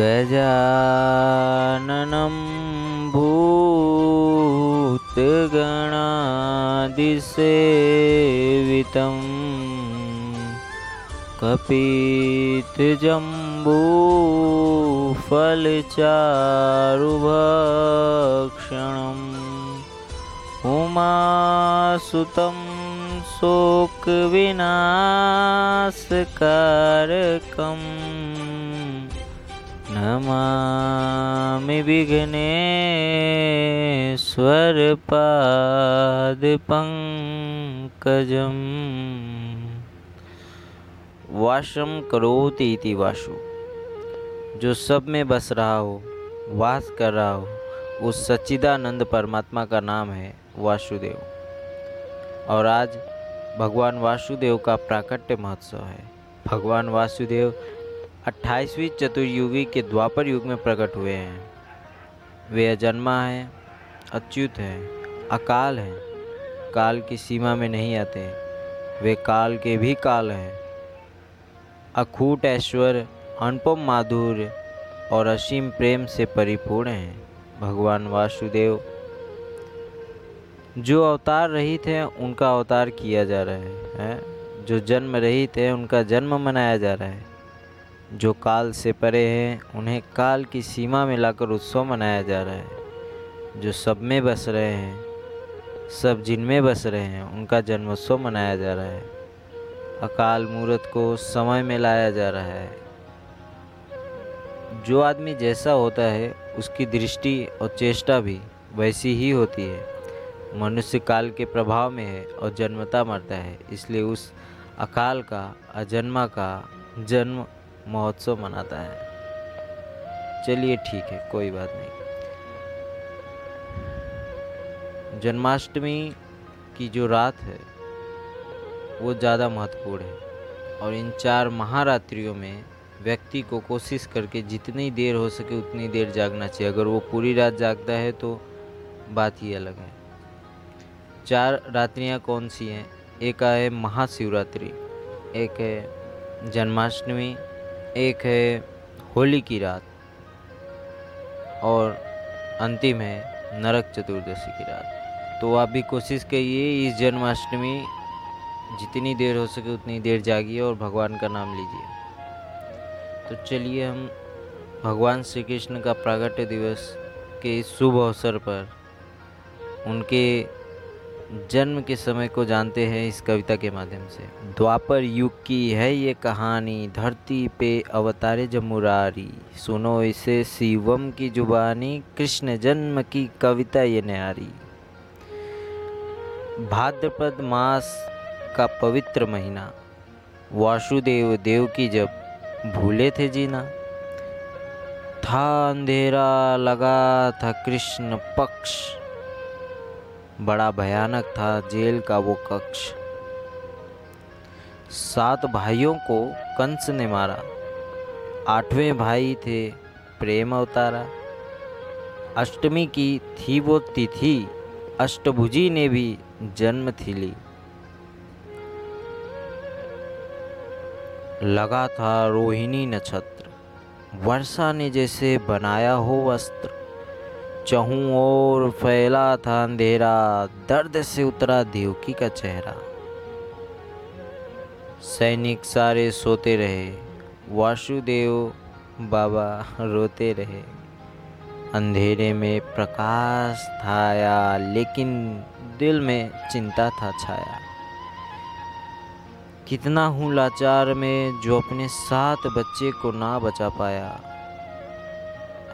गजाननं भूतगणादिसेवितं कपितजम्बूफलचारुभक्षणम् उमासुतं शोकविनाशकारकम् नमामि विघ्नेश्वरपादपङ्कजम् वाशम करोति इति वाशु जो सब में बस रहा हो, वास कर रहा हो, उस सच्चिदानंद परमात्मा का नाम है वासुदेव। और आज भगवान वासुदेव का प्राकट्य महोत्सव है। भगवान वासुदेव 28वीं चतुर्युगी के द्वापर युग में प्रकट हुए हैं। वे अजन्मा है अच्युत है अकाल है। काल की सीमा में नहीं आते। वे काल के भी काल हैं। अखूट ऐश्वर्य अनुपम माधुर्य और असीम प्रेम से परिपूर्ण हैं भगवान वासुदेव। जो अवतार रहित हैं उनका अवतार किया जा रहा है, जो जन्म रहित है उनका जन्म मनाया जा रहा है। जो काल से परे हैं, उन्हें काल की सीमा में लाकर उत्सव मनाया जा रहा है। जो सब में बस रहे हैं, सब जिनमें बस रहे हैं, उनका जन्मोत्सव मनाया जा रहा है। अकाल मूर्त को समय में लाया जा रहा है। जो आदमी जैसा होता है, उसकी दृष्टि और चेष्टा भी वैसी ही होती है। मनुष्य काल के प्रभाव में है और जन्मता मरता है, इसलिए उस अकाल का, अजन्मा का जन्म महोत्सव मनाता है। चलिए ठीक है, कोई बात नहीं। जन्माष्टमी की जो रात है, वो ज़्यादा महत्वपूर्ण है और इन चार महारात्रियों में व्यक्ति को कोशिश करके जितनी देर हो सके उतनी देर जागना चाहिए। अगर वो पूरी रात जागता है तो बात ही अलग है। चार रात्रियाँ कौन सी हैं? एक है महाशिवरात्रि, एक है जन्माष्टमी एक है होली की रात और अंतिम है नरक चतुर्दशी की रात। तो आप भी कोशिश करिए इस जन्माष्टमी जितनी देर हो सके उतनी देर जागिए और भगवान का नाम लीजिए। तो चलिए हम भगवान श्री कृष्ण का प्रागट्य दिवस के इस शुभ अवसर पर उनके जन्म के समय को जानते हैं इस कविता के माध्यम से। द्वापर युग की है ये कहानी, धरती पे अवतारे जमुरारी सुनो इसे शिवम की जुबानी, कृष्ण जन्म की कविता ये न्यारी। भाद्रपद मास का पवित्र महीना, वासुदेव देव की जब भूले थे जीना। था अंधेरा, लगा था कृष्ण पक्ष बड़ा भयानक था जेल का वो कक्ष। सात भाइयों को कंस ने मारा। आठवें भाई थे प्रेम अवतारा। अष्टमी की थी वो तिथि, अष्टभुजी ने भी जन्म थी ली। लगा था रोहिणी नक्षत्र, वर्षा ने जैसे बनाया हो वस्त्र। चहूँ और फैला था अंधेरा, दर्द से उतरा देवकी का चेहरा। सैनिक सारे सोते रहे, वासुदेव बाबा रोते रहे। अंधेरे में प्रकाश थाया, लेकिन दिल में चिंता था छाया। कितना हूँ लाचार में जो अपने सात बच्चे को ना बचा पाया।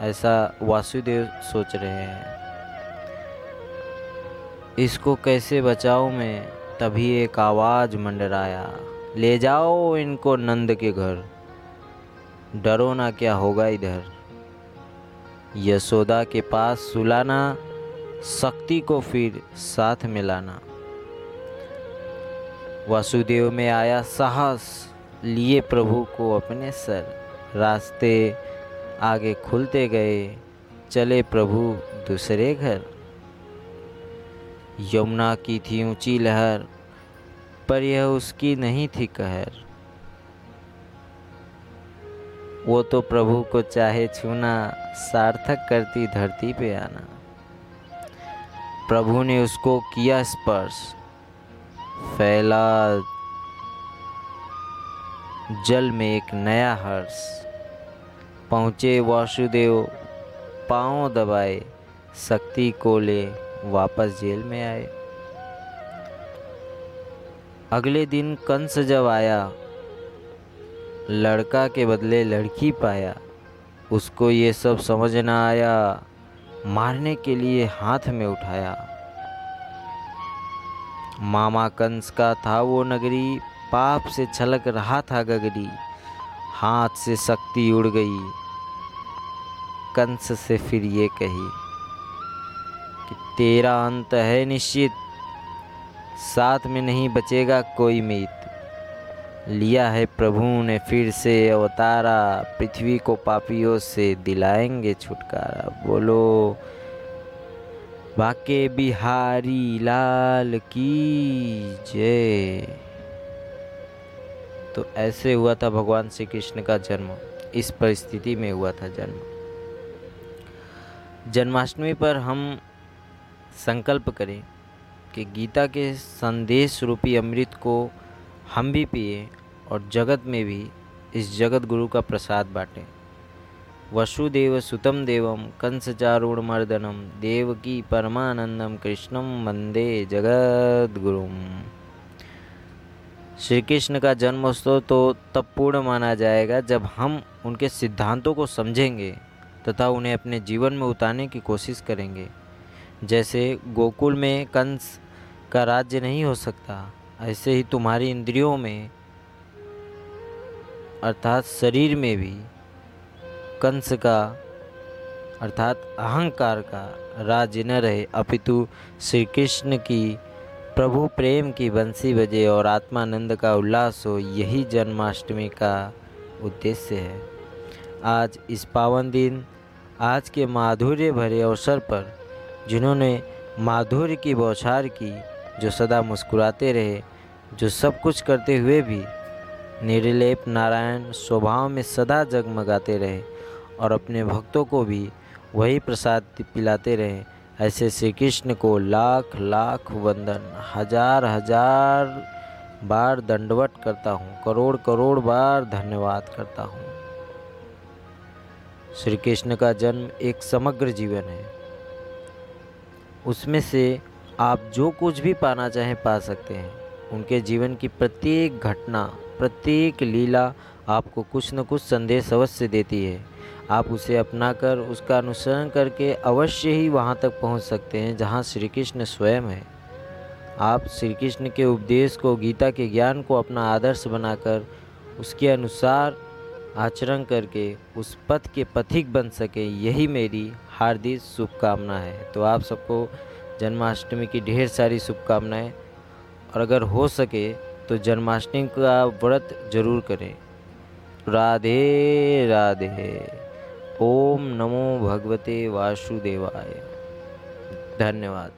ऐसा वासुदेव सोच रहे हैं। इसको कैसे बचाऊं मैं? तभी एक आवाज़ मंडराया। ले जाओ इनको नंद के घर। डरो ना क्या होगा इधर। यशोदा के पास सुलाना, शक्ति को फिर साथ मिलाना। वासुदेव में आया साहस। लिए प्रभु को अपने सर। रास्ते आगे खुलते गए। चले प्रभु दूसरे घर। यमुना की थी ऊँची लहर, पर यह उसकी नहीं थी कहर। वो तो प्रभु को चाहे छूना, सार्थक करती धरती पे आना। प्रभु ने उसको किया स्पर्श। फैला जल में एक नया हर्ष। पहुँचे वासुदेव। पाँव दबाए, शक्ति को ले वापस जेल में आए। अगले दिन कंस जब आया, लड़का के बदले लड़की पाया, उसको ये सब समझ न आया, मारने के लिए हाथ में उठाया। मामा कंस का था वो नगरी, पाप से छलक रहा था गगरी। हाथ से शक्ति उड़ गई। कंस से फिर ये कही कि तेरा अंत है निश्चित। साथ में नहीं बचेगा कोई मीत। लिया है प्रभु ने फिर से अवतारा। पृथ्वी को पापियों से दिलाएँगे छुटकारा। बोलो बाके बिहारी लाल की जय। तो ऐसे हुआ था भगवान श्री कृष्ण का जन्म। इस परिस्थिति में हुआ था जन्म। जन्माष्टमी पर हम संकल्प करें कि गीता के संदेश रूपी अमृत को हम भी पिए और जगत में भी इस जगत गुरु का प्रसाद बांटें। वसुदेव सुतम देवम कंसचारूण मर्दनम देवकी परमानंदम, कृष्णम वंदे जगत गुरुम श्री कृष्ण का जन्मोत्सव तो तब पूर्ण माना जाएगा जब हम उनके सिद्धांतों को समझेंगे तथा उन्हें अपने जीवन में उतारने की कोशिश करेंगे। जैसे गोकुल में कंस का राज्य नहीं हो सकता, ऐसे ही तुम्हारी इंद्रियों में, अर्थात शरीर में भी, कंस का, अर्थात अहंकार का राज्य न रहे। अपितु श्री कृष्ण की प्रभु प्रेम की बंसी बजे और आत्मानंद का उल्लास हो, यही जन्माष्टमी का उद्देश्य है। आज इस पावन दिन, आज के माधुर्य भरे अवसर पर, जिन्होंने माधुर्य की बौछार की, जो सदा मुस्कुराते रहे, जो सब कुछ करते हुए भी, निर्लेप नारायण स्वभाव में सदा जगमगाते रहे और अपने भक्तों को भी वही प्रसाद पिलाते रहे। ऐसे श्री कृष्ण को लाख लाख वंदन, हज़ार हज़ार बार दंडवत करता हूँ, करोड़ करोड़ बार धन्यवाद करता हूँ। श्री कृष्ण का जन्म एक समग्र जीवन है। उसमें से आप जो कुछ भी पाना चाहें पा सकते हैं। उनके जीवन की प्रत्येक घटना, प्रत्येक लीला आपको कुछ न कुछ संदेश अवश्य देती है। आप उसे अपनाकर उसका अनुसरण करके अवश्य ही वहाँ तक पहुँच सकते हैं जहाँ श्री कृष्ण स्वयं है। आप श्री कृष्ण के उपदेश को, गीता के ज्ञान को अपना आदर्श बनाकर उसके अनुसार आचरण करके उस पथ के पथिक बन सके, यही मेरी हार्दिक शुभकामना है। तो आप सबको जन्माष्टमी की ढेर सारी शुभकामनाएँ। और अगर हो सके तो जन्माष्टमी का व्रत ज़रूर करें। राधे राधे। ओम नमो भगवते वासुदेवाय। धन्यवाद।